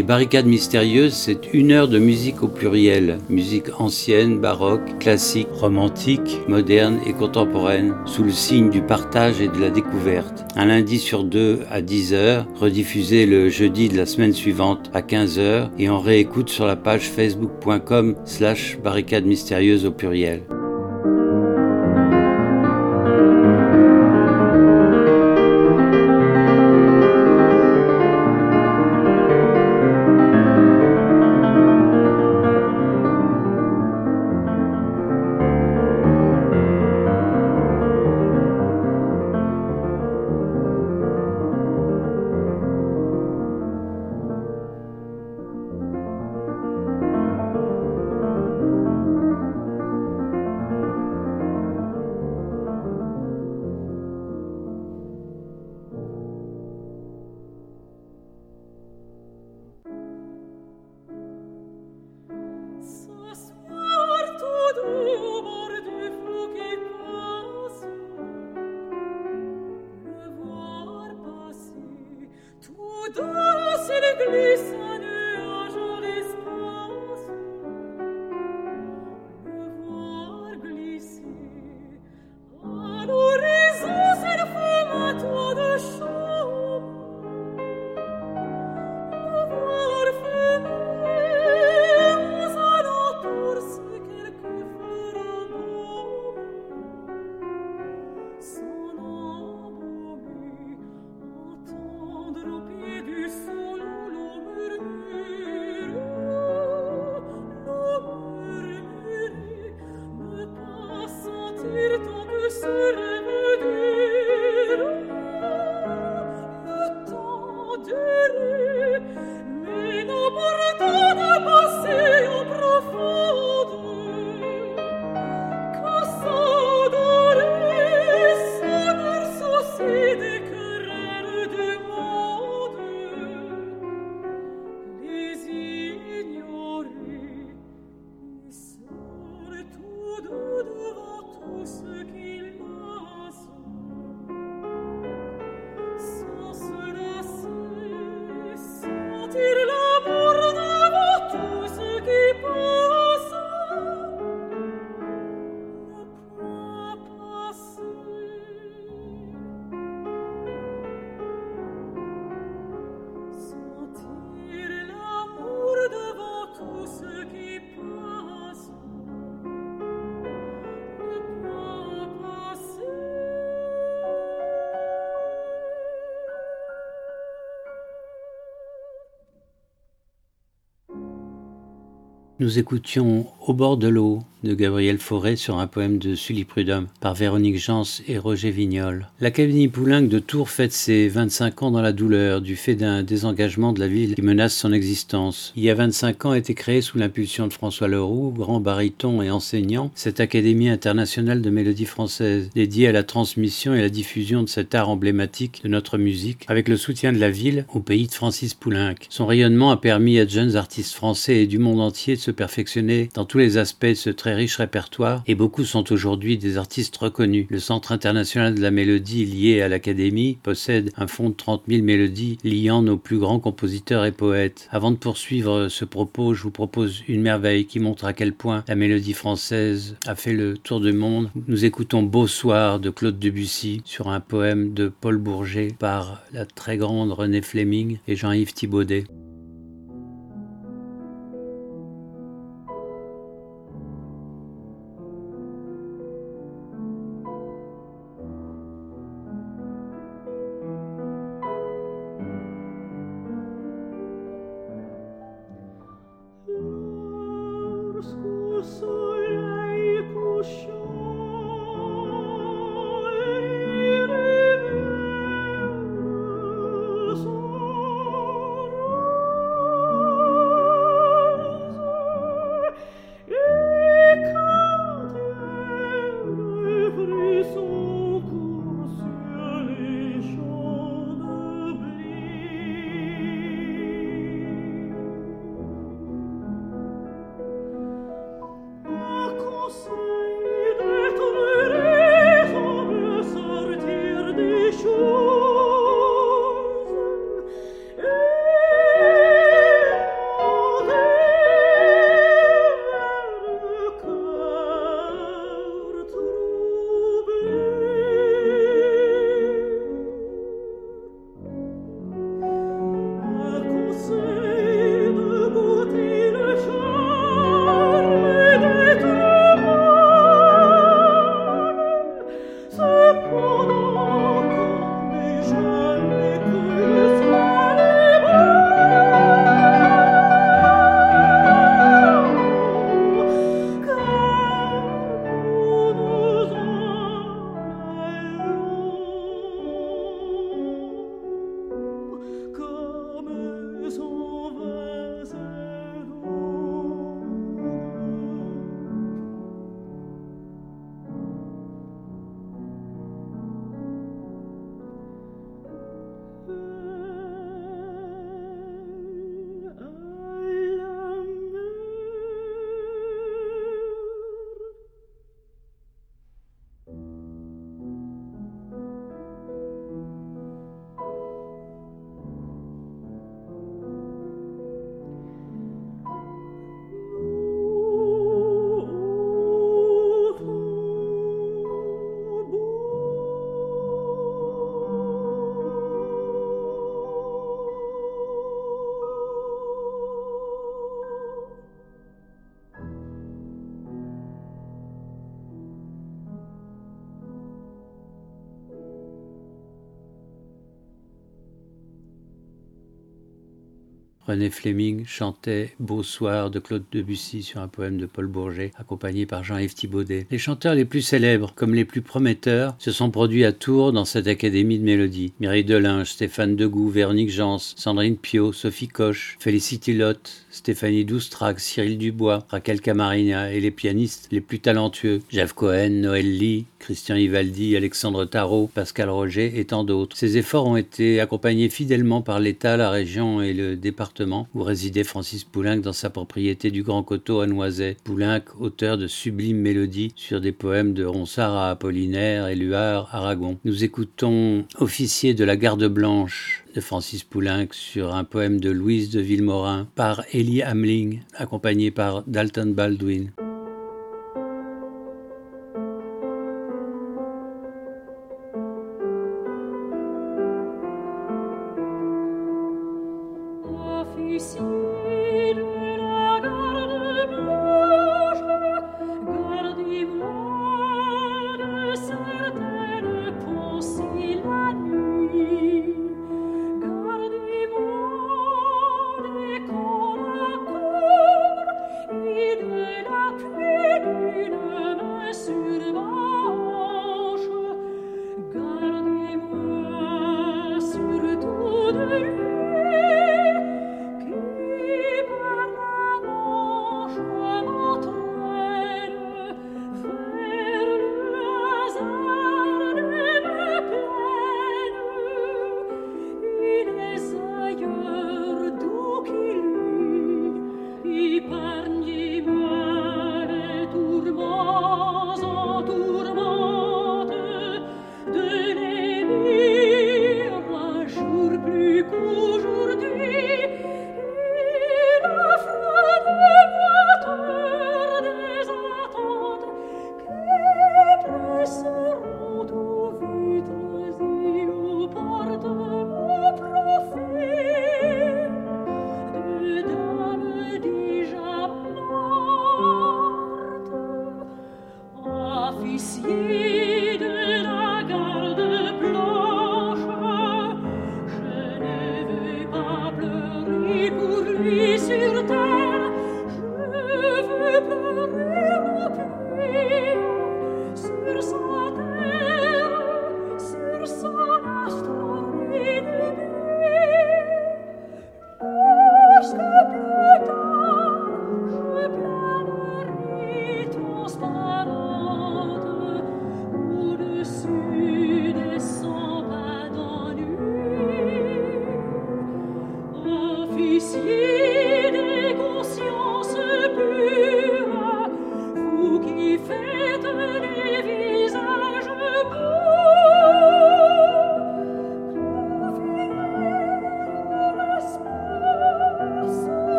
Les barricades mystérieuses, c'est une heure de musique au pluriel. Musique ancienne, baroque, classique, romantique, moderne et contemporaine, sous le signe du partage et de la découverte. Un lundi sur deux à 10h, rediffusé le jeudi de la semaine suivante à 15h et en réécoute sur la page facebook.com slash barricades mystérieuses au pluriel. Nous écoutions Au bord de l'eau de Gabriel Fauré sur un poème de Sully Prudhomme par Véronique Jans et Roger Vignol. L'Académie Poulenc de Tours fête ses 25 ans dans la douleur du fait d'un désengagement de la ville qui menace son existence. Il y a 25 ans a été créée sous l'impulsion de François Leroux, grand baryton et enseignant, cette Académie internationale de mélodie française dédiée à la transmission et la diffusion de cet art emblématique de notre musique avec le soutien de la ville au pays de Francis Poulenc. Son rayonnement a permis à de jeunes artistes français et du monde entier de se perfectionner dans tous les aspects de ce très riche répertoire et beaucoup sont aujourd'hui des artistes reconnus. Le Centre international de la mélodie lié à l'Académie possède un fonds de 30 000 mélodies liant nos plus grands compositeurs et poètes. Avant de poursuivre ce propos, je vous propose une merveille qui montre à quel point la mélodie française a fait le tour du monde. Nous écoutons Beau soir de Claude Debussy sur un poème de Paul Bourget par la très grande René Fleming et Jean-Yves Thibaudet. René Fleming chantait Beau soir de Claude Debussy sur un poème de Paul Bourget, accompagné par Jean-Yves Thibaudet. Les chanteurs les plus célèbres, comme les plus prometteurs, se sont produits à Tours dans cette académie de mélodie. Mireille Delinge, Stéphane Degout, Véronique Jans, Sandrine Pio, Sophie Coche, Félicity Lotte, Stéphanie Doustrac, Cyril Dubois, Raquel Camarina et les pianistes les plus talentueux, Jeff Cohen, Noël Lee, Christian Ivaldi, Alexandre Tarot, Pascal Roger et tant d'autres. Ces efforts ont été accompagnés fidèlement par l'État, la région et le département où résidait Francis Poulenc dans sa propriété du Grand Coteau à Noiset. Poulenc, auteur de sublimes mélodies sur des poèmes de Ronsard à Apollinaire, Éluard, Aragon. Nous écoutons Officier de la Garde Blanche de Francis Poulenc sur un poème de Louise de Villemorin par Elie Hamling, accompagné par Dalton Baldwin.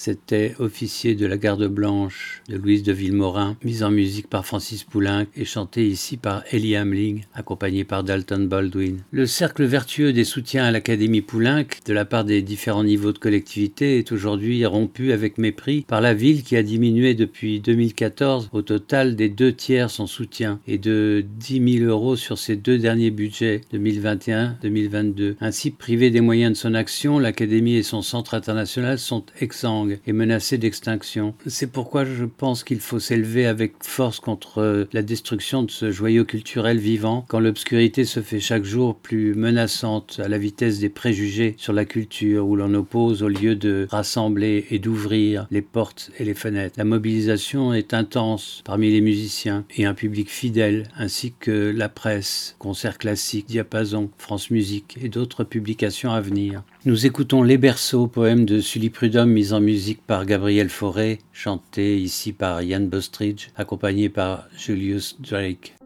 C'était Officier de la Garde Blanche de Louise de Villemorin, mise en musique par Francis Poulenc et chantée ici par Ellie Hamling, accompagnée par Dalton Baldwin. Le cercle vertueux des soutiens à l'Académie Poulenc de la part des différents niveaux de collectivité est aujourd'hui rompu avec mépris par la ville qui a diminué depuis 2014 au total des deux tiers son soutien et de 10 000 euros sur ses deux derniers budgets 2021-2022. Ainsi privée des moyens de son action, l'Académie et son centre international sont exsangues et menacé d'extinction. C'est pourquoi je pense qu'il faut s'élever avec force contre la destruction de ce joyau culturel vivant quand l'obscurité se fait chaque jour plus menaçante à la vitesse des préjugés sur la culture où l'on oppose au lieu de rassembler et d'ouvrir les portes et les fenêtres. La mobilisation est intense parmi les musiciens et un public fidèle ainsi que la presse, concerts classiques, diapason, France Musique et d'autres publications à venir. Nous écoutons Les Berceaux, poème de Sully Prudhomme mis en musique par Gabriel Fauré, chanté ici par Ian Bostridge, accompagné par Julius Drake.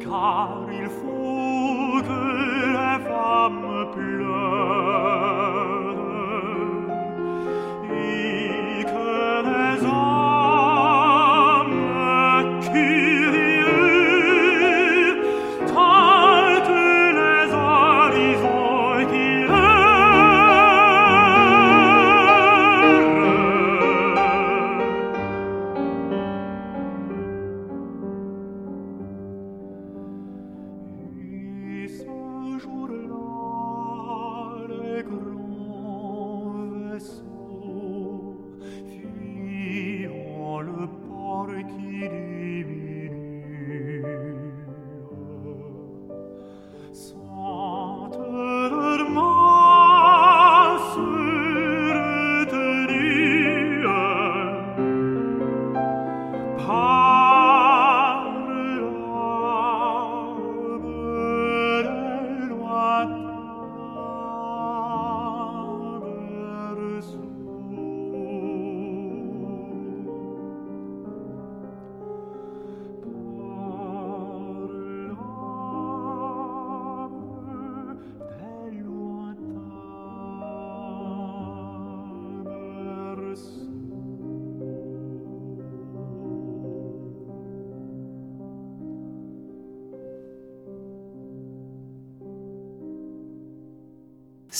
car il faut que les femmes pleurent.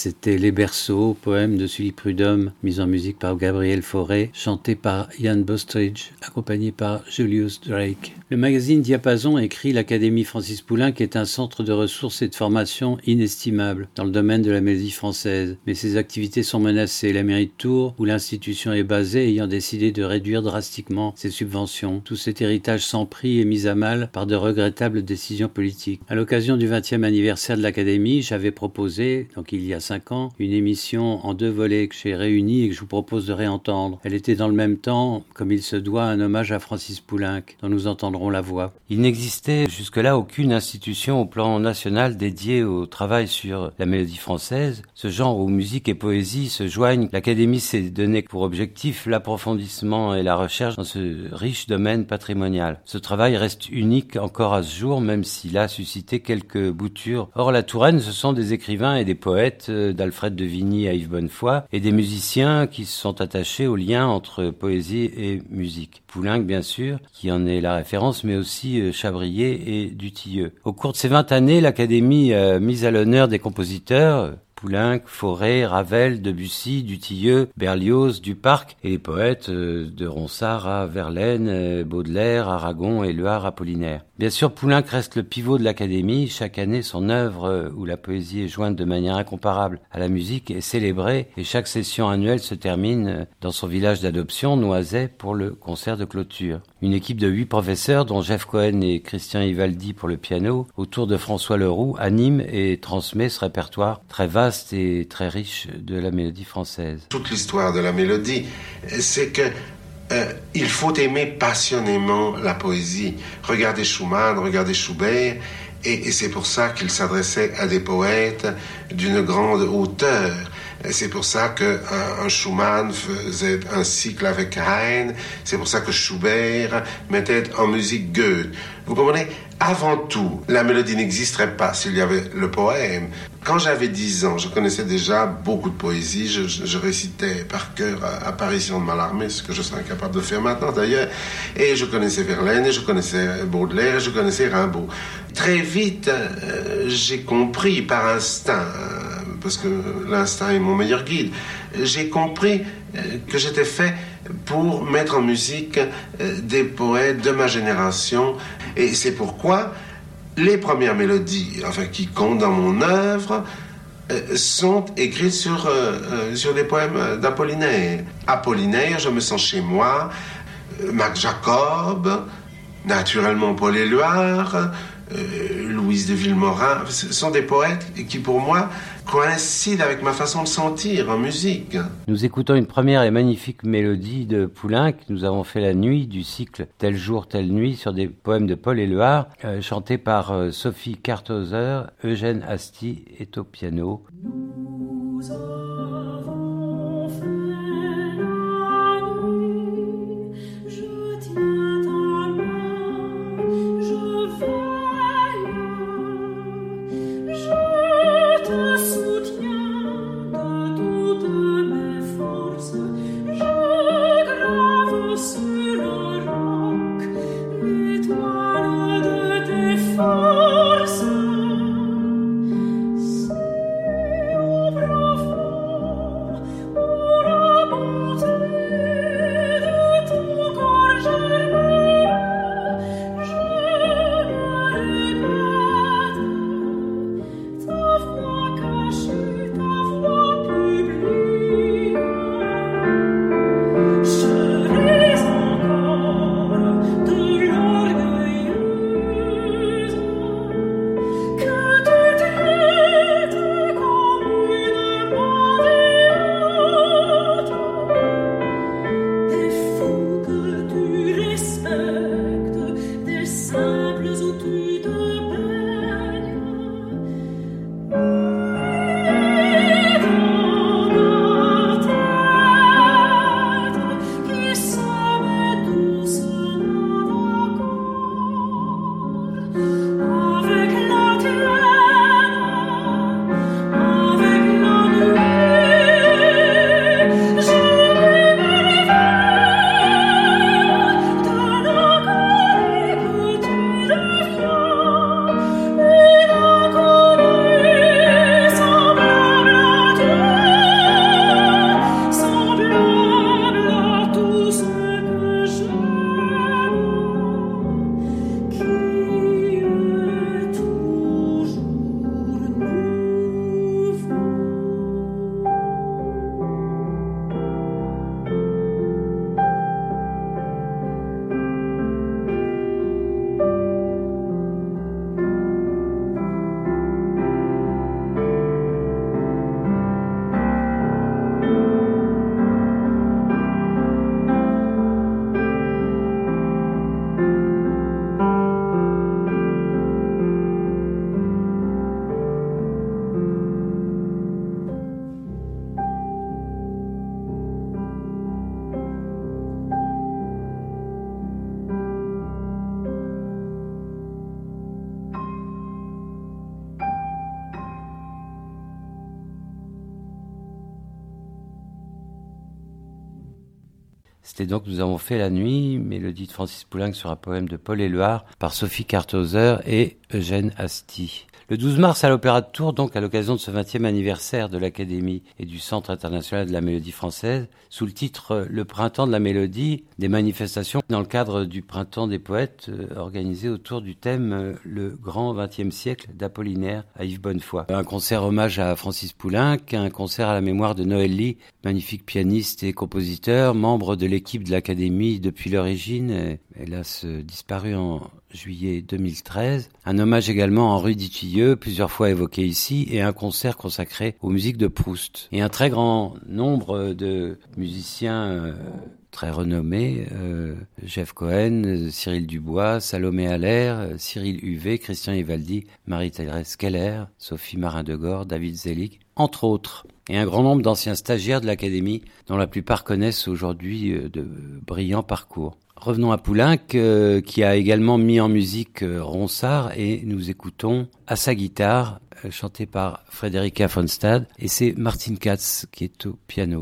C'était Les Berceaux, poème de Sully Prudhomme, mis en musique par Gabriel Fauré, chanté par Ian Bostridge, accompagné par Julius Drake. Le magazine Diapason écrit l'Académie Francis Poulenc est un centre de ressources et de formation inestimable dans le domaine de la mélodie française. Mais ses activités sont menacées. La mairie de Tours, où l'institution est basée, ayant décidé de réduire drastiquement ses subventions. Tout cet héritage sans prix est mis à mal par de regrettables décisions politiques. À l'occasion du 20e anniversaire de l'Académie, j'avais proposé, donc il y a cinq ans, une émission en deux volets que j'ai réunis et que je vous propose de réentendre. Elle était dans le même temps, comme il se doit, un hommage à Francis Poulenc, dont nous entendrons la voix. Il n'existait jusque-là aucune institution au plan national dédiée au travail sur la mélodie française. Ce genre où musique et poésie se joignent, l'Académie s'est donné pour objectif l'approfondissement et la recherche dans ce riche domaine patrimonial. Ce travail reste unique encore à ce jour, même s'il a suscité quelques boutures. Or, la Touraine, ce sont des écrivains et des poètes, d'Alfred de Vigny à Yves Bonnefoy, et des musiciens qui se sont attachés au lien entre poésie et musique. Poulenc, bien sûr, qui en est la référence, mais aussi euh, Chabrier et Dutilleux. Au cours de ces 20 années, l'Académie a mis à l'honneur des compositeurs, Poulenc, Forêt, Ravel, Debussy, Dutilleux, Berlioz, Duparc et les poètes euh, de Ronsard à Verlaine, euh, Baudelaire, Aragon et Luard Apollinaire. Bien sûr, Poulenc reste le pivot de l'Académie. Chaque année, son œuvre, euh, où la poésie est jointe de manière incomparable à la musique, est célébrée et chaque session annuelle se termine dans son village d'adoption, Noiset, pour le concert de clôture. Une équipe de huit professeurs, dont Jeff Cohen et Christian Ivaldi pour le piano, autour de François Leroux, anime et transmet ce répertoire très vaste et très riche de la mélodie française. Toute l'histoire de la mélodie, c'est que euh, il faut aimer passionnément la poésie. Regardez Schumann, regardez Schubert, et, et c'est pour ça qu'il s'adressait à des poètes d'une grande hauteur. C'est pour ça que un, Schumann faisait un cycle avec Haydn. C'est pour ça que Schubert mettait en musique Goethe. Vous comprenez? Avant tout, la mélodie n'existerait pas s'il y avait le poème. Quand j'avais 10 ans, je connaissais déjà beaucoup de poésie. Je, récitais par cœur Apparition de Mallarmé, ce que je serais incapable de faire maintenant d'ailleurs. Et je connaissais Verlaine, et je connaissais Baudelaire, et je connaissais Rimbaud. Très vite, euh, j'ai compris par instinct, euh, parce que l'instinct est mon meilleur guide, j'ai compris euh, que j'étais fait pour mettre en musique des poètes de ma génération. Et c'est pourquoi les premières mélodies, enfin qui comptent dans mon œuvre, euh, sont écrites sur, euh, euh, sur des poèmes d'Apollinaire. Apollinaire, je me sens chez moi, Mac Jacob, naturellement Paul Éluard, Louise de Villemorin, ce sont des poètes qui pour moi coïncide avec ma façon de sentir en musique. Nous écoutons une première et magnifique mélodie de Poulenc. Nous avons fait la nuit du cycle Tel jour, telle nuit sur des poèmes de Paul Éluard, euh, chantés par euh, Sophie Carthauser, Eugène Asti et au piano. Christmas. C'était donc Nous avons fait la nuit, mélodie de Francis Poulenc sur un poème de Paul Éluard par Sophie Carthauser et Eugène Asti. Le 12 mars à l'Opéra de Tours, donc à l'occasion de ce 20e anniversaire de l'Académie et du Centre international de la mélodie française, sous le titre Le printemps de la mélodie, des manifestations dans le cadre du printemps des poètes euh, organisé autour du thème euh, Le grand 20e siècle d'Apollinaire à Yves Bonnefoy. Un concert hommage à Francis Poulenc, un concert à la mémoire de Noël Lee, magnifique pianiste et compositeur, membre de l'équipe de l'Académie depuis l'origine, hélas disparu en juillet 2013. Un Un hommage également à Henri Dutilleux, plusieurs fois évoqué ici, et un concert consacré aux musiques de Proust. Et un très grand nombre de musiciens euh, très renommés, euh, Jeff Cohen, Cyril Dubois, Salomé Allaire, Cyril Huvet, Christian Ivaldi, Marie-Thérèse Keller, Sophie Marin-de-Gore, David Zelig, entre autres. Et un grand nombre d'anciens stagiaires de l'Académie, dont la plupart connaissent aujourd'hui euh, de brillants parcours. Revenons à Poulenc, qui a également mis en musique euh, Ronsard, et nous écoutons à sa guitare, euh, chanté par Frédérica von Stade, et c'est Martin Katz qui est au piano.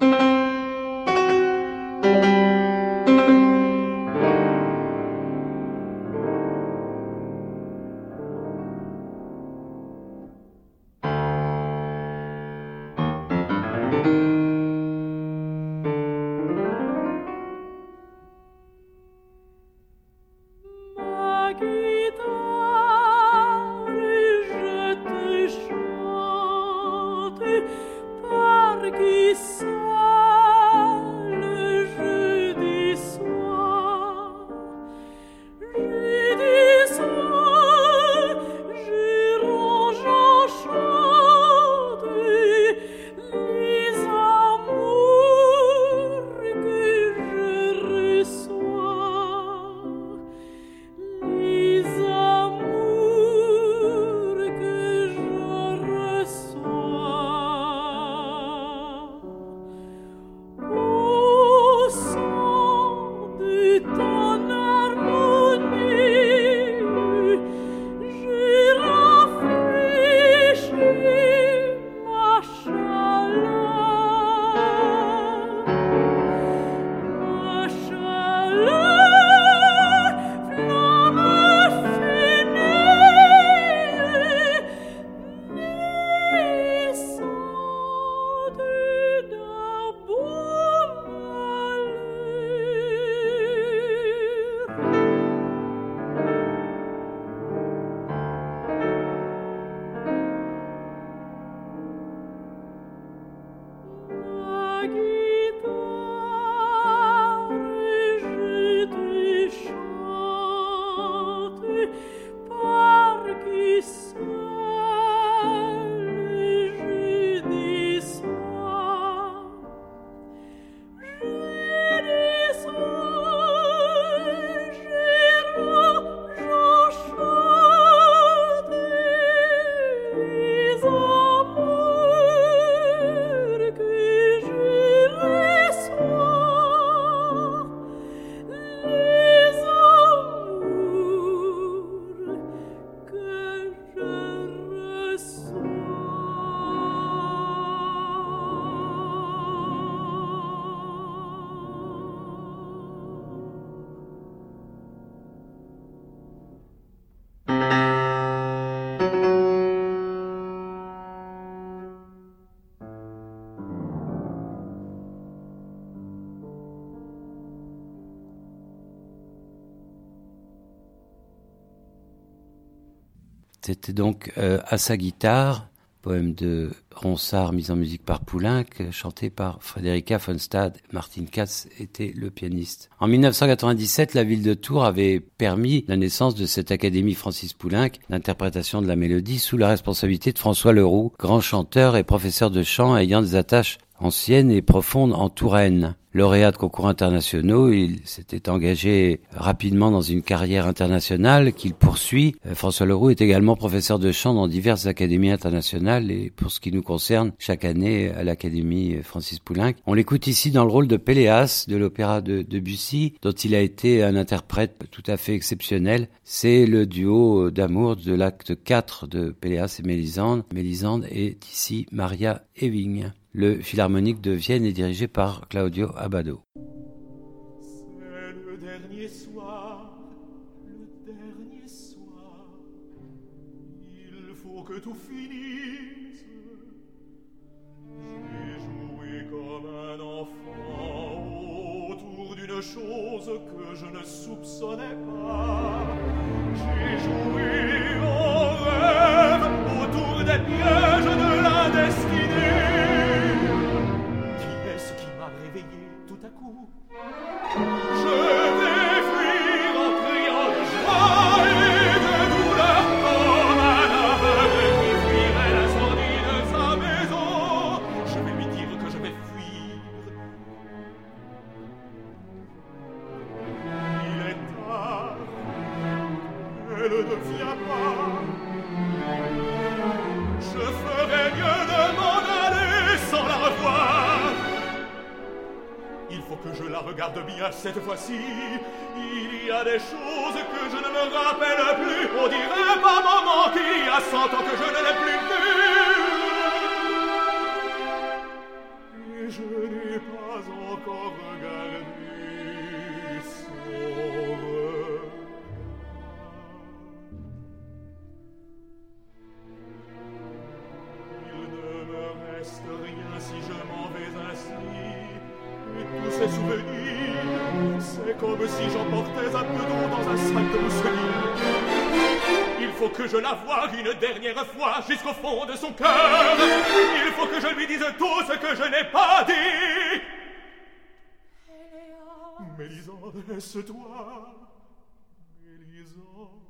per chi C'était donc euh, à sa guitare, poème de Ronsard mis en musique par Poulenc, chanté par Frédérica von Stade. Martin Katz était le pianiste. En 1997, la ville de Tours avait permis la naissance de cette Académie Francis Poulenc d'interprétation de la mélodie sous la responsabilité de François Leroux, grand chanteur et professeur de chant ayant des attaches anciennes et profondes en Touraine lauréat de concours internationaux, il s'était engagé rapidement dans une carrière internationale qu'il poursuit. Euh, François Leroux est également professeur de chant dans diverses académies internationales et pour ce qui nous concerne, chaque année à l'Académie Francis Poulenc. On l'écoute ici dans le rôle de Péléas de l'opéra de Debussy, dont il a été un interprète tout à fait exceptionnel. C'est le duo d'amour de l'acte 4 de Péléas et Mélisande. Mélisande est ici Maria Ewing. Le Philharmonique de Vienne est dirigé par Claudio Abado. C'est le dernier soir, le dernier soir. Il faut que tout finisse. J'ai joué comme un enfant autour d'une chose que je ne soupçonnais pas. J'ai joué en rêve autour des pièges de la destinée. Cette fois-ci. Laisse-toi. Mélisande.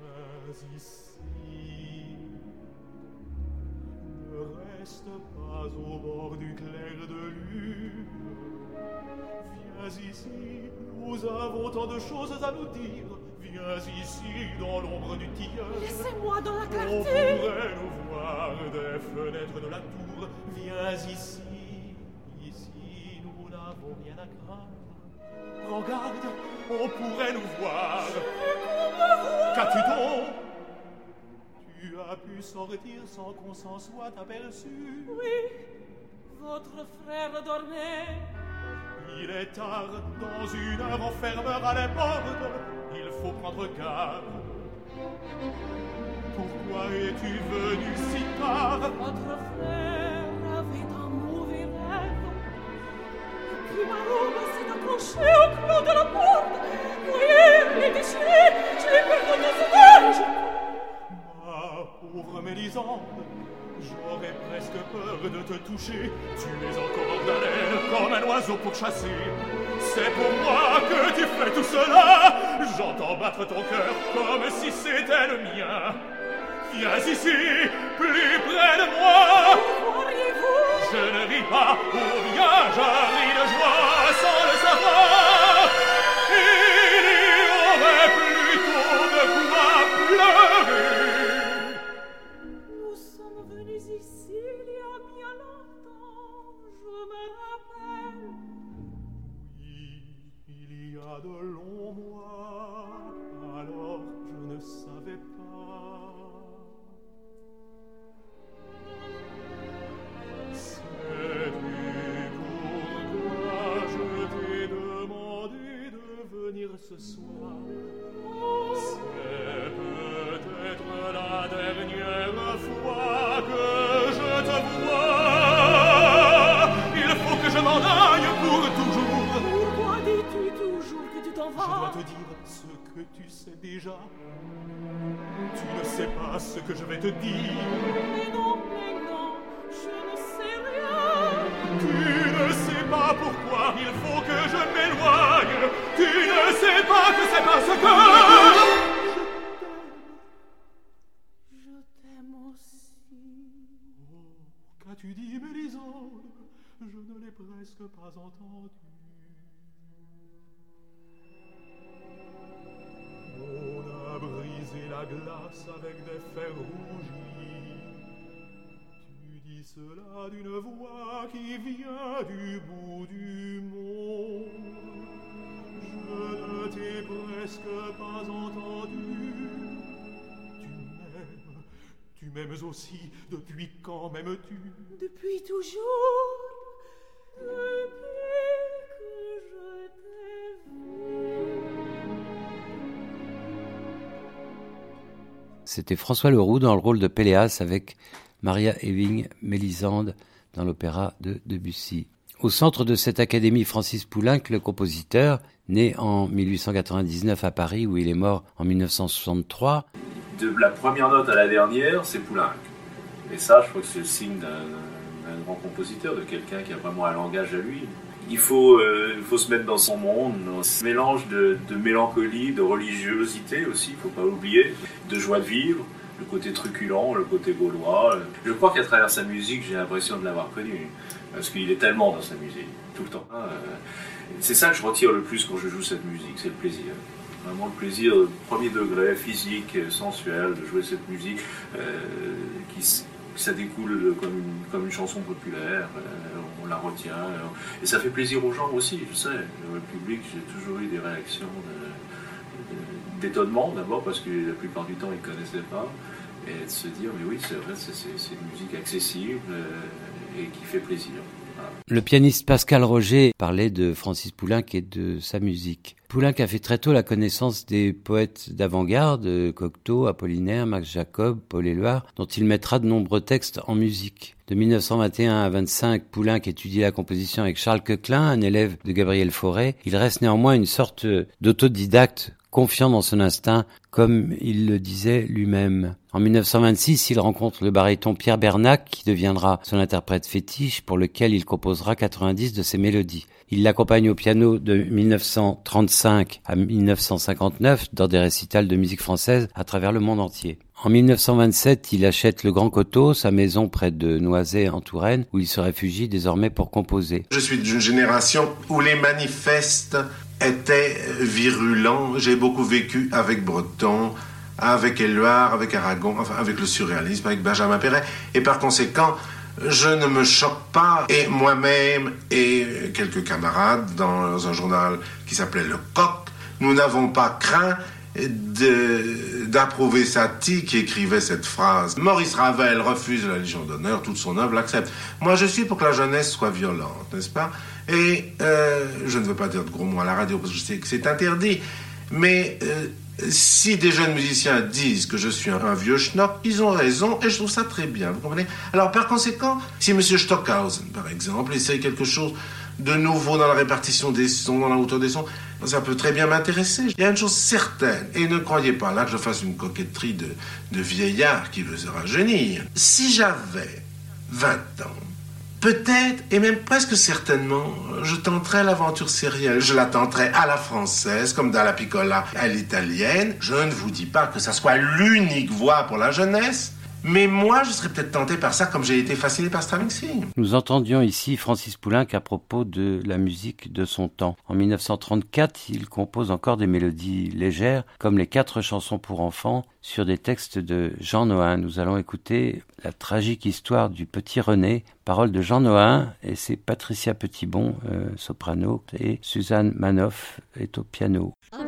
Viens ici. Ne reste pas au bord du clair de lune. Viens ici, nous avons tant de choses à nous dire. Viens ici, dans l'ombre du tilleul. Laissez-moi dans la On clarté. pourrait nous voir des fenêtres de la tour. Viens ici, n'avons rien à craindre. Prends garde, on pourrait nous voir. Qu'as-tu donc? Tu as pu sortir sans qu'on s'en soit aperçu. Oui, votre frère dormait. Il est tard, dans une heure on fermera les portes. Il faut prendre garde. Pourquoi es-tu venu si tard? Votre frère Viens ici, plus près de moi. Je ne ris pas, ou bien je ris de joie sans le savoir. Il y aurait plutôt de quoi pleurer. Nous sommes venus ici il y a bien longtemps. Je me rappelle. Oui, il y a de longs mois, alors je ne savais pas. Ce soir C'est peut-être la dernière fois que je te vois. Il faut que je m'en aille pour toujours. Pourquoi dis-tu toujours que tu t'en Je dois vas te dire ce que tu sais déjà. Tu ne sais pas ce que je vais te dire. Mais non, mais non, je ne sais rien. Tu ne sais pas pourquoi il faut que je m'éloigne. Cela d'une voix qui vient du bout du monde. Je ne t'ai presque pas entendu. Tu m'aimes, tu m'aimes aussi. Depuis quand m'aimes-tu? Depuis toujours, depuis que je t'ai vu. C'était François Leroux dans le rôle de Péléas avec Maria Ewing Mélisande dans l'opéra de Debussy. Au centre de cette académie, Francis Poulenc, le compositeur, né en 1899 à Paris où il est mort en 1963, de la première note à la dernière, c'est Poulenc. Et ça, je crois que c'est le signe d'un grand compositeur, de quelqu'un qui a vraiment un langage à lui. Il faut, euh, faut se mettre dans son monde, dans ce mélange de, mélancolie, de religiosité aussi, il faut pas oublier, de joie de vivre, le côté truculent, le côté gaulois. Je crois qu'à travers sa musique, j'ai l'impression de l'avoir connu, parce qu'il est tellement dans sa musique, tout le temps. Euh, C'est ça que je retire le plus quand je joue cette musique, c'est le plaisir. vraiment le plaisir premier degré, physique, sensuel, de jouer cette musique qui, ça découle comme une, comme une chanson populaire, on la retient, et ça fait plaisir aux gens aussi, je sais. Le public, j'ai toujours eu des réactions d'étonnement d'abord, parce que la plupart du temps, ils ne connaissaient pas, et de se dire, mais oui, c'est vrai, c'est une musique accessible et qui fait plaisir. Le pianiste Pascal Roger parlait de Francis Poulenc et de sa musique. Poulenc a fait très tôt la connaissance des poètes d'avant-garde, Cocteau, Apollinaire, Max Jacob, Paul Éluard, dont il mettra de nombreux textes en musique. De 1921 à 25, Poulenc étudie la composition avec Charles Coquelin, un élève de Gabriel Fauré. Il reste néanmoins une sorte d'autodidacte confiant dans son instinct, comme il le disait lui-même. En 1926, il rencontre le baryton Pierre Bernac, qui deviendra son interprète fétiche, pour lequel il composera 90 de ses mélodies. Il l'accompagne au piano de 1935 à 1959 dans des récitals de musique française à travers le monde entier. En 1927, il achète le Grand Coteau, sa maison près de Noisy en Touraine, où il se réfugie désormais pour composer. Je suis d'une génération où les manifestes était virulent. J'ai beaucoup vécu avec Breton, avec Éluard, avec Aragon, enfin avec le surréalisme, avec Benjamin Perret. Et par conséquent, je ne me choque pas. Et moi-même et quelques camarades dans un journal qui s'appelait Le Coq, nous n'avons pas craint d'approuver Satie qui écrivait cette phrase. Maurice Ravel refuse la Légion d'honneur, toute son œuvre l'accepte. Moi, je suis pour que la jeunesse soit violente, n'est-ce pas? Et euh, je ne veux pas dire de gros mots à la radio parce que je sais que c'est interdit, mais euh, si des jeunes musiciens disent que je suis un, vieux schnock, ils ont raison et je trouve ça très bien, vous comprenez? Alors par conséquent, si M. Stockhausen, par exemple, essaye quelque chose de nouveau dans la répartition des sons, dans la hauteur des sons, ça peut très bien m'intéresser. Il y a une chose certaine, et ne croyez pas là que je fasse une coquetterie de, de vieillard qui veut se rajeunir. Si j'avais 20 ans, peut-être, et même presque certainement, je tenterais l'aventure sérielle. Je la tenterais à la française, comme dans la piccola à l'italienne. Je ne vous dis pas que ça soit l'unique voie pour la jeunesse, mais moi, je serais peut-être tenté par ça comme j'ai été fasciné par Stravinsky. Nous entendions ici Francis Poulenc à propos de la musique de son temps. En 1934, il compose encore des mélodies légères, comme les quatre chansons pour enfants, sur des textes de Jean Nohain. Nous allons écouter la tragique histoire du petit René, paroles de Jean Nohain, et c'est Patricia Petitbon, euh, soprano, et Suzanne Manoff est au piano. Avec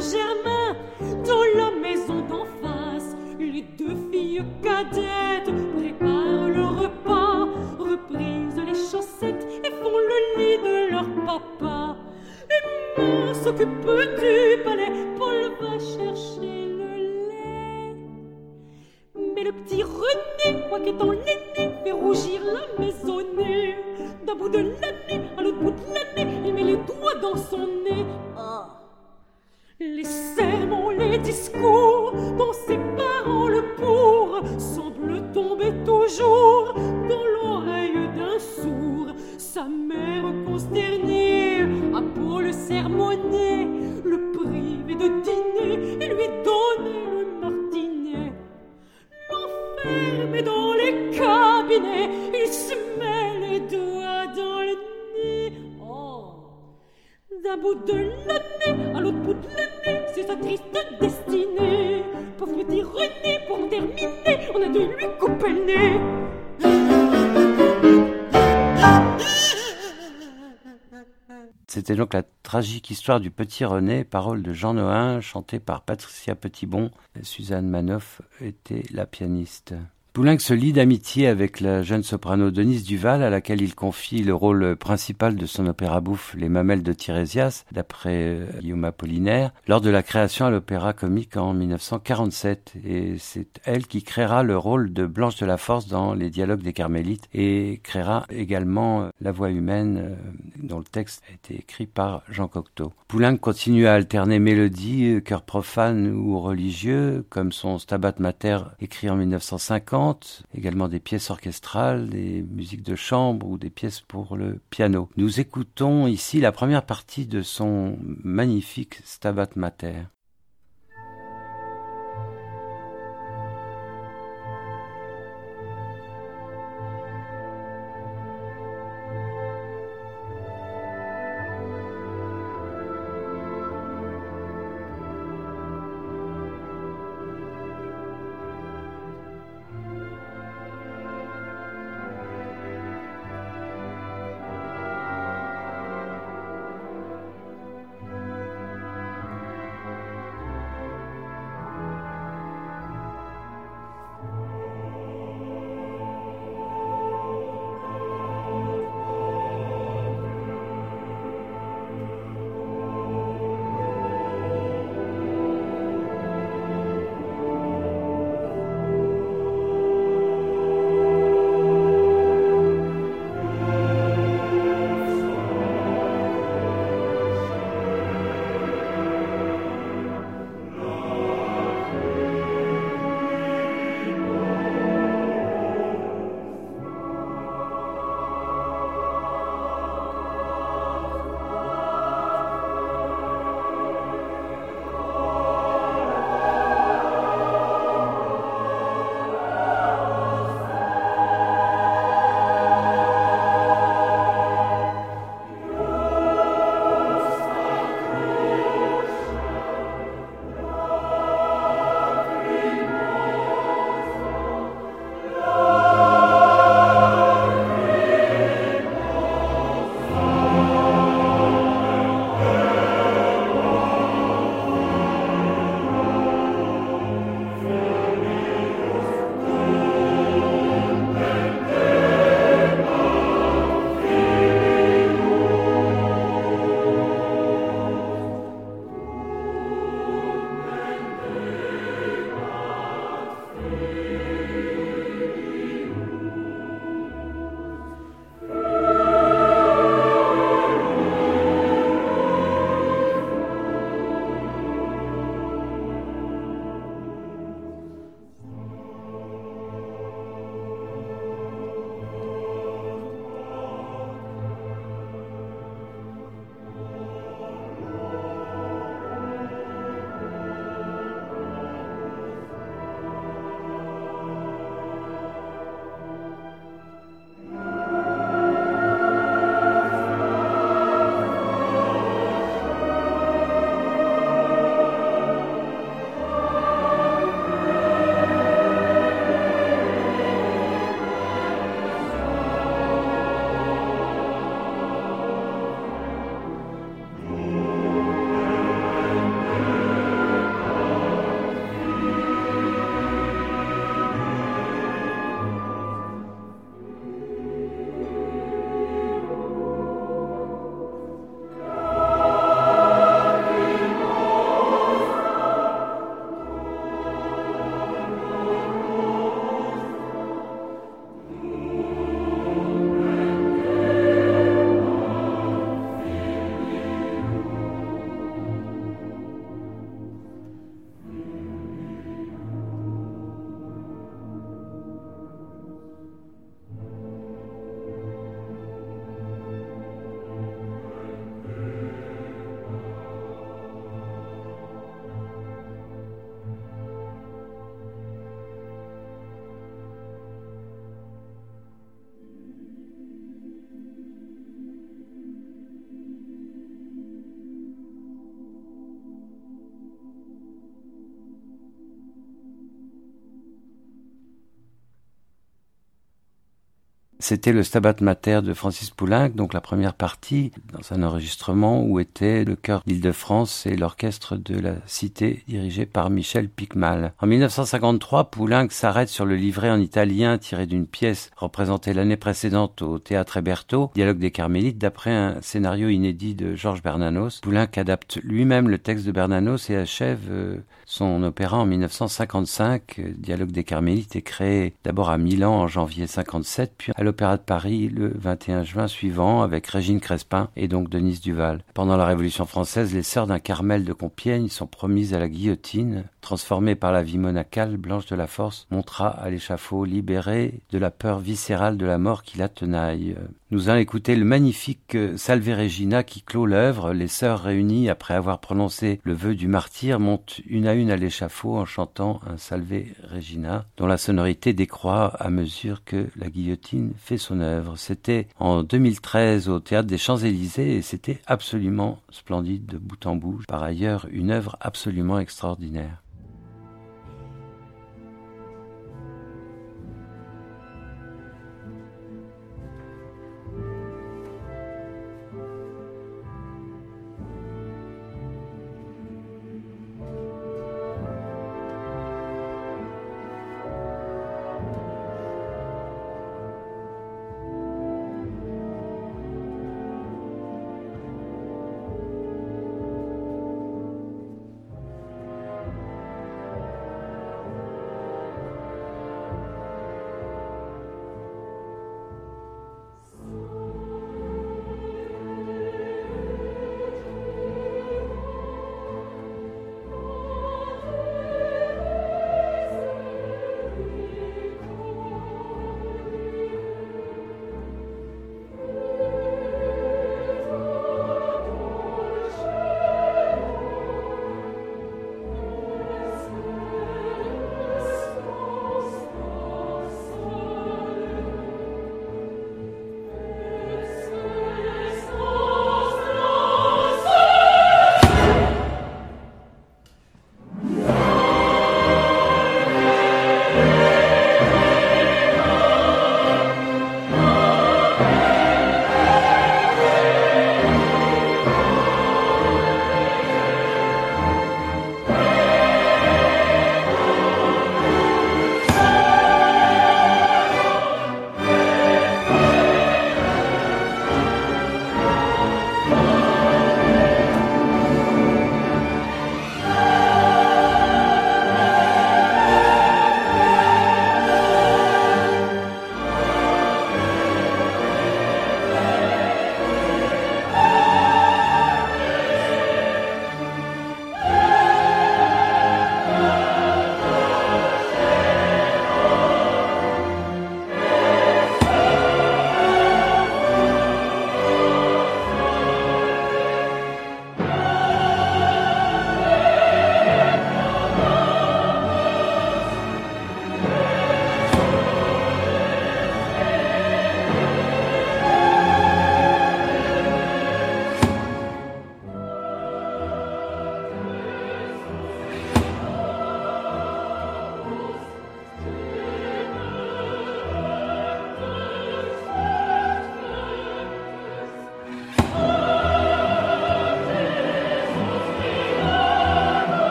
Germain dans la maison d'en face. Les deux filles cadettes préparent le repas, reprisent les chaussettes et font le lit de leur papa. Et s'occupe du palais, Paul va chercher le lait. Mais le petit René, quoi qu'étant l'aîné, fait rougir la maisonnée. D'un bout de l'année à l'autre bout de l'année, il met les doigts dans son nez. Oh. Les sermons, les discours dont ses parents le pour semblent tomber toujours dans l'oreille d'un sourd. Sa mère consternée a pour le sermonner, le priver de dîner et lui donner le martinet. L'enfermer dans les cabinets, il se met les doigts dans le nez. Oh, d'un bout de l'année à l'autre bout de l'année c'est sa triste destinée. Pauvre petit René, pour terminer, on a dû lui couper le nez. C'était donc la tragique histoire du petit René, parole de Jean Nohain, chantée par Patricia Petitbon. Suzanne Manoff était la pianiste. Poulenc se lie d'amitié avec la jeune soprano Denise Duval, à laquelle il confie le rôle principal de son opéra bouffe Les Mamelles de Tirésias, d'après euh, Guillaume Apollinaire, lors de la création à l'opéra comique en 1947. Et c'est elle qui créera le rôle de Blanche de la Force dans Les Dialogues des Carmélites et créera également euh, La Voix humaine, euh, dont le texte a été écrit par Jean Cocteau. Poulenc continue à alterner mélodies, chœurs profanes ou religieux, comme son Stabat Mater écrit en 1950, également des pièces orchestrales, des musiques de chambre ou des pièces pour le piano. Nous écoutons ici la première partie de son magnifique Stabat Mater. C'était le Stabat Mater de Francis Poulenc, donc la première partie, dans un enregistrement où était le chœur d'Île-de-France et l'orchestre de la Cité dirigé par Michel Picmal. En 1953, Poulenc s'arrête sur le livret en italien tiré d'une pièce représentée l'année précédente au Théâtre Héberto, Dialogue des Carmélites, d'après un scénario inédit de Georges Bernanos. Poulenc adapte lui-même le texte de Bernanos et achève euh, son opéra en 1955. Dialogue des Carmélites est créé d'abord à Milan en janvier 57, puis à l'Opéra de Paris le 21 juin suivant avec Régine Crespin et donc Denise Duval. Pendant la Révolution française, les sœurs d'un Carmel de Compiègne sont promises à la guillotine. Transformée par la vie monacale, Blanche de la Force montera à l'échafaud libérée de la peur viscérale de la mort qui la tenaille. Nous allons écouter le magnifique Salve Regina qui clôt l'œuvre. Les sœurs réunies, après avoir prononcé le vœu du martyr, montent une à une à l'échafaud en chantant un Salve Regina, dont la sonorité décroît à mesure que la guillotine fait son œuvre. C'était en 2013 au Théâtre des Champs-Élysées et c'était absolument splendide de bout en bout. Par ailleurs, une œuvre absolument extraordinaire.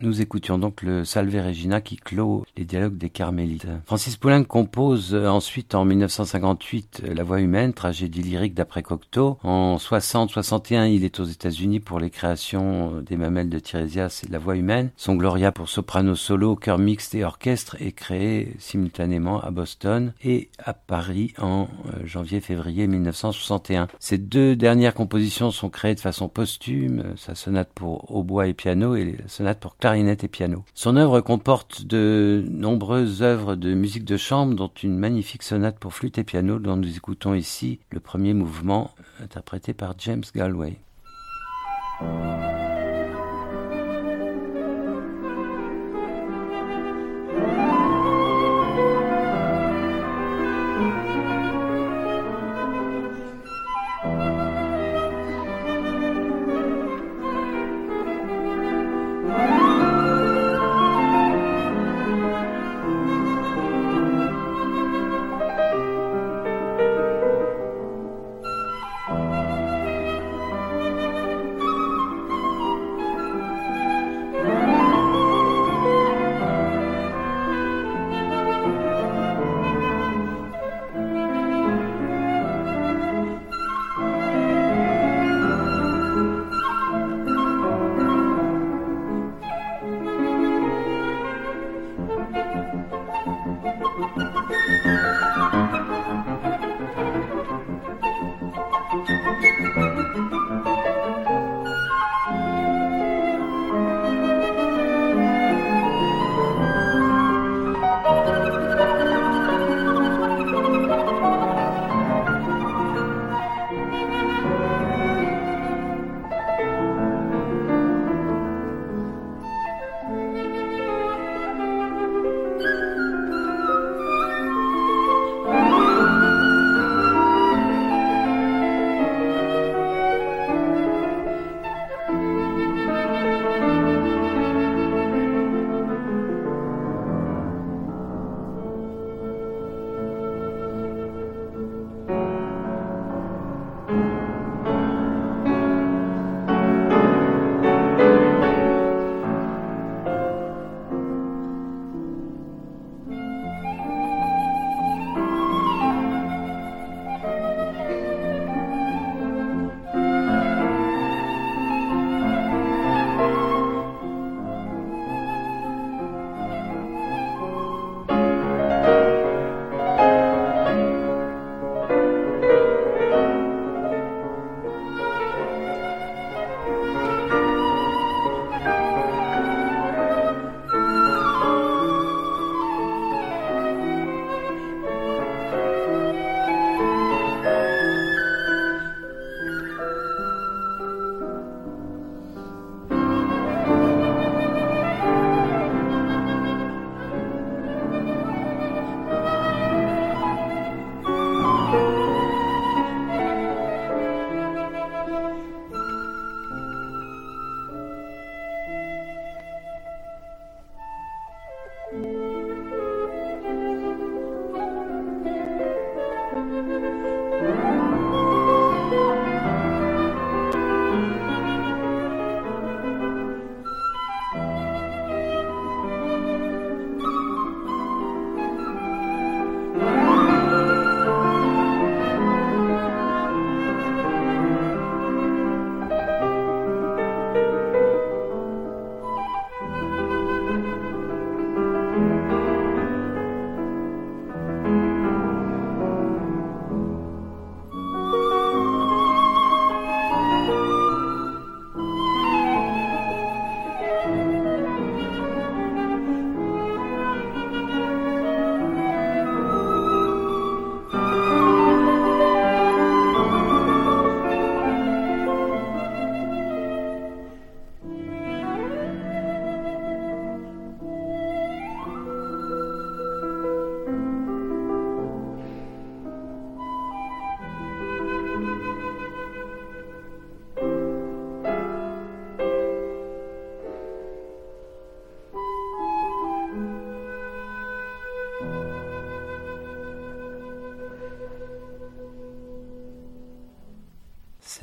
Nous écoutions donc le Salve Regina qui clôt les dialogues des Carmélites. Francis Poulenc compose euh, ensuite en 1958 La Voix humaine, tragédie lyrique d'après Cocteau. En 60-61, il est aux États-Unis pour les créations euh, des Mamelles de Tiresias et La Voix humaine. Son Gloria pour soprano solo, chœur mixte et orchestre est créé simultanément à Boston et à Paris en euh, janvier-février 1961. Ces deux dernières compositions sont créées de façon posthume, sa sonate pour hautbois et piano et la sonate pour clarinette et piano. Son œuvre comporte de nombreuses œuvres de musique de chambre, dont une magnifique sonate pour flûte et piano dont nous écoutons ici le premier mouvement interprété par James Galway.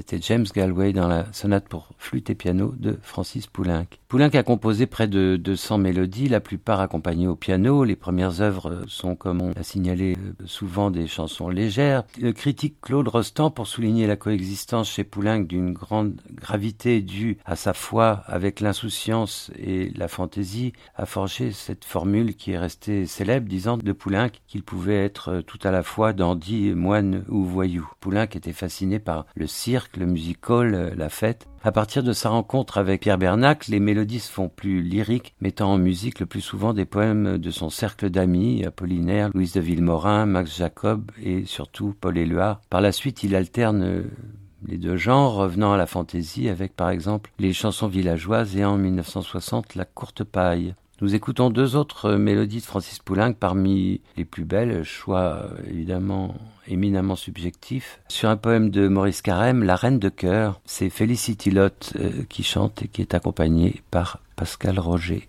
C'était James Galway dans la sonate pour flûte et piano de Francis Poulenc. Poulenc a composé près de 200 mélodies, la plupart accompagnées au piano. Les premières œuvres sont, comme on a signalé, souvent des chansons légères. Le critique Claude Rostand, pour souligner la coexistence chez Poulenc d'une grande gravité due à sa foi avec l'insouciance et la fantaisie, a forgé cette formule qui est restée célèbre, disant de Poulenc qu'il pouvait être tout à la fois dandy, moine ou voyou. Poulenc était fasciné par le cirque, le musical, la fête. À partir de sa rencontre avec Pierre Bernac, les mélodies se font plus lyriques, mettant en musique le plus souvent des poèmes de son cercle d'amis, Apollinaire, Louise de Villemorin, Max Jacob et surtout Paul Éluard. Par la suite, il alterne les deux genres, revenant à la fantaisie avec par exemple les chansons villageoises et en 1960 la courte paille. Nous écoutons deux autres mélodies de Francis Poulenc parmi les plus belles, choix évidemment éminemment subjectif. Sur un poème de Maurice Carême, La Reine de cœur, c'est Felicity Lott euh, qui chante et qui est accompagnée par Pascal Roger.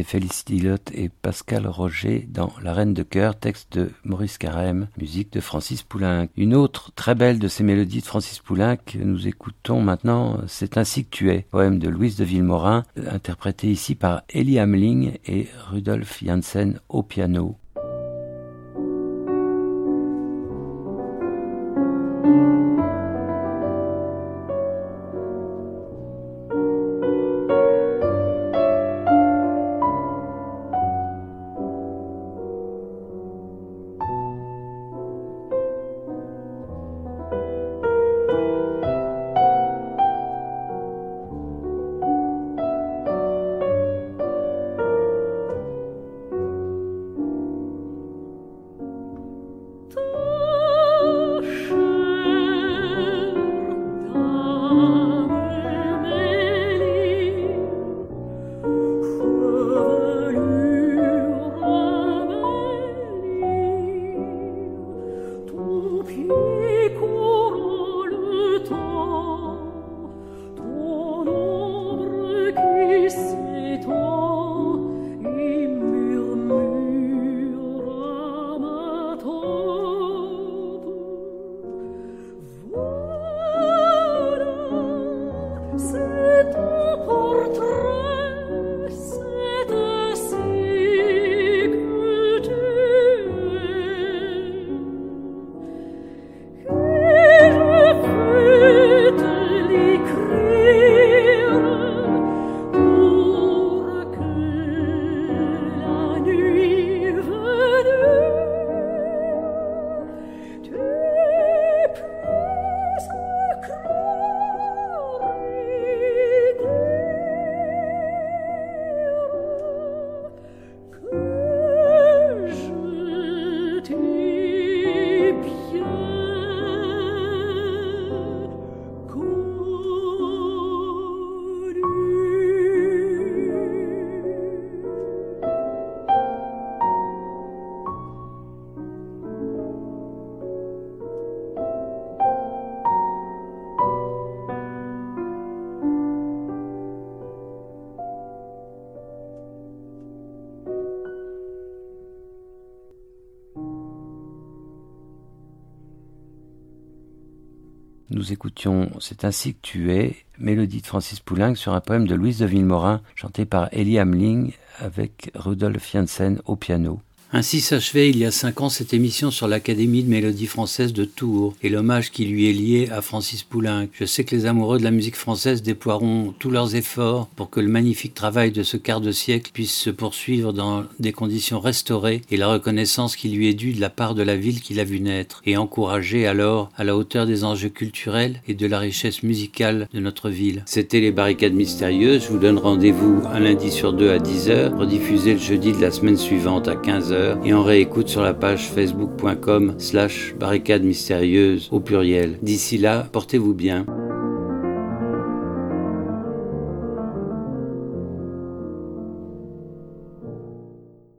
C'était Félicité Lotte et Pascal Roger dans La Reine de Cœur, texte de Maurice Carême, musique de Francis Poulenc. Une autre très belle de ces mélodies de Francis Poulenc, nous écoutons maintenant C'est ainsi que tu es, poème de Louise de Villemorin, interprété ici par Elie Hamling et Rudolf Janssen au piano. Écoutions C'est ainsi que tu es, mélodie de Francis Poulenc sur un poème de Louise de Villemorin, chanté par Elie Hamling avec Rudolf Janssen au piano. Ainsi s'achevait il y a cinq ans cette émission sur l'Académie de Mélodie Française de Tours et l'hommage qui lui est lié à Francis Poulenc. Je sais que les amoureux de la musique française déploieront tous leurs efforts pour que le magnifique travail de ce quart de siècle puisse se poursuivre dans des conditions restaurées et la reconnaissance qui lui est due de la part de la ville qui l'a vu naître et encouragée alors à la hauteur des enjeux culturels et de la richesse musicale de notre ville. C'était les barricades mystérieuses. Je vous donne rendez-vous un lundi sur deux à 10h, rediffusé le jeudi de la semaine suivante à 15h et on réécoute sur la page facebook.com slash barricade mystérieuse au pluriel. D'ici là, portez-vous bien.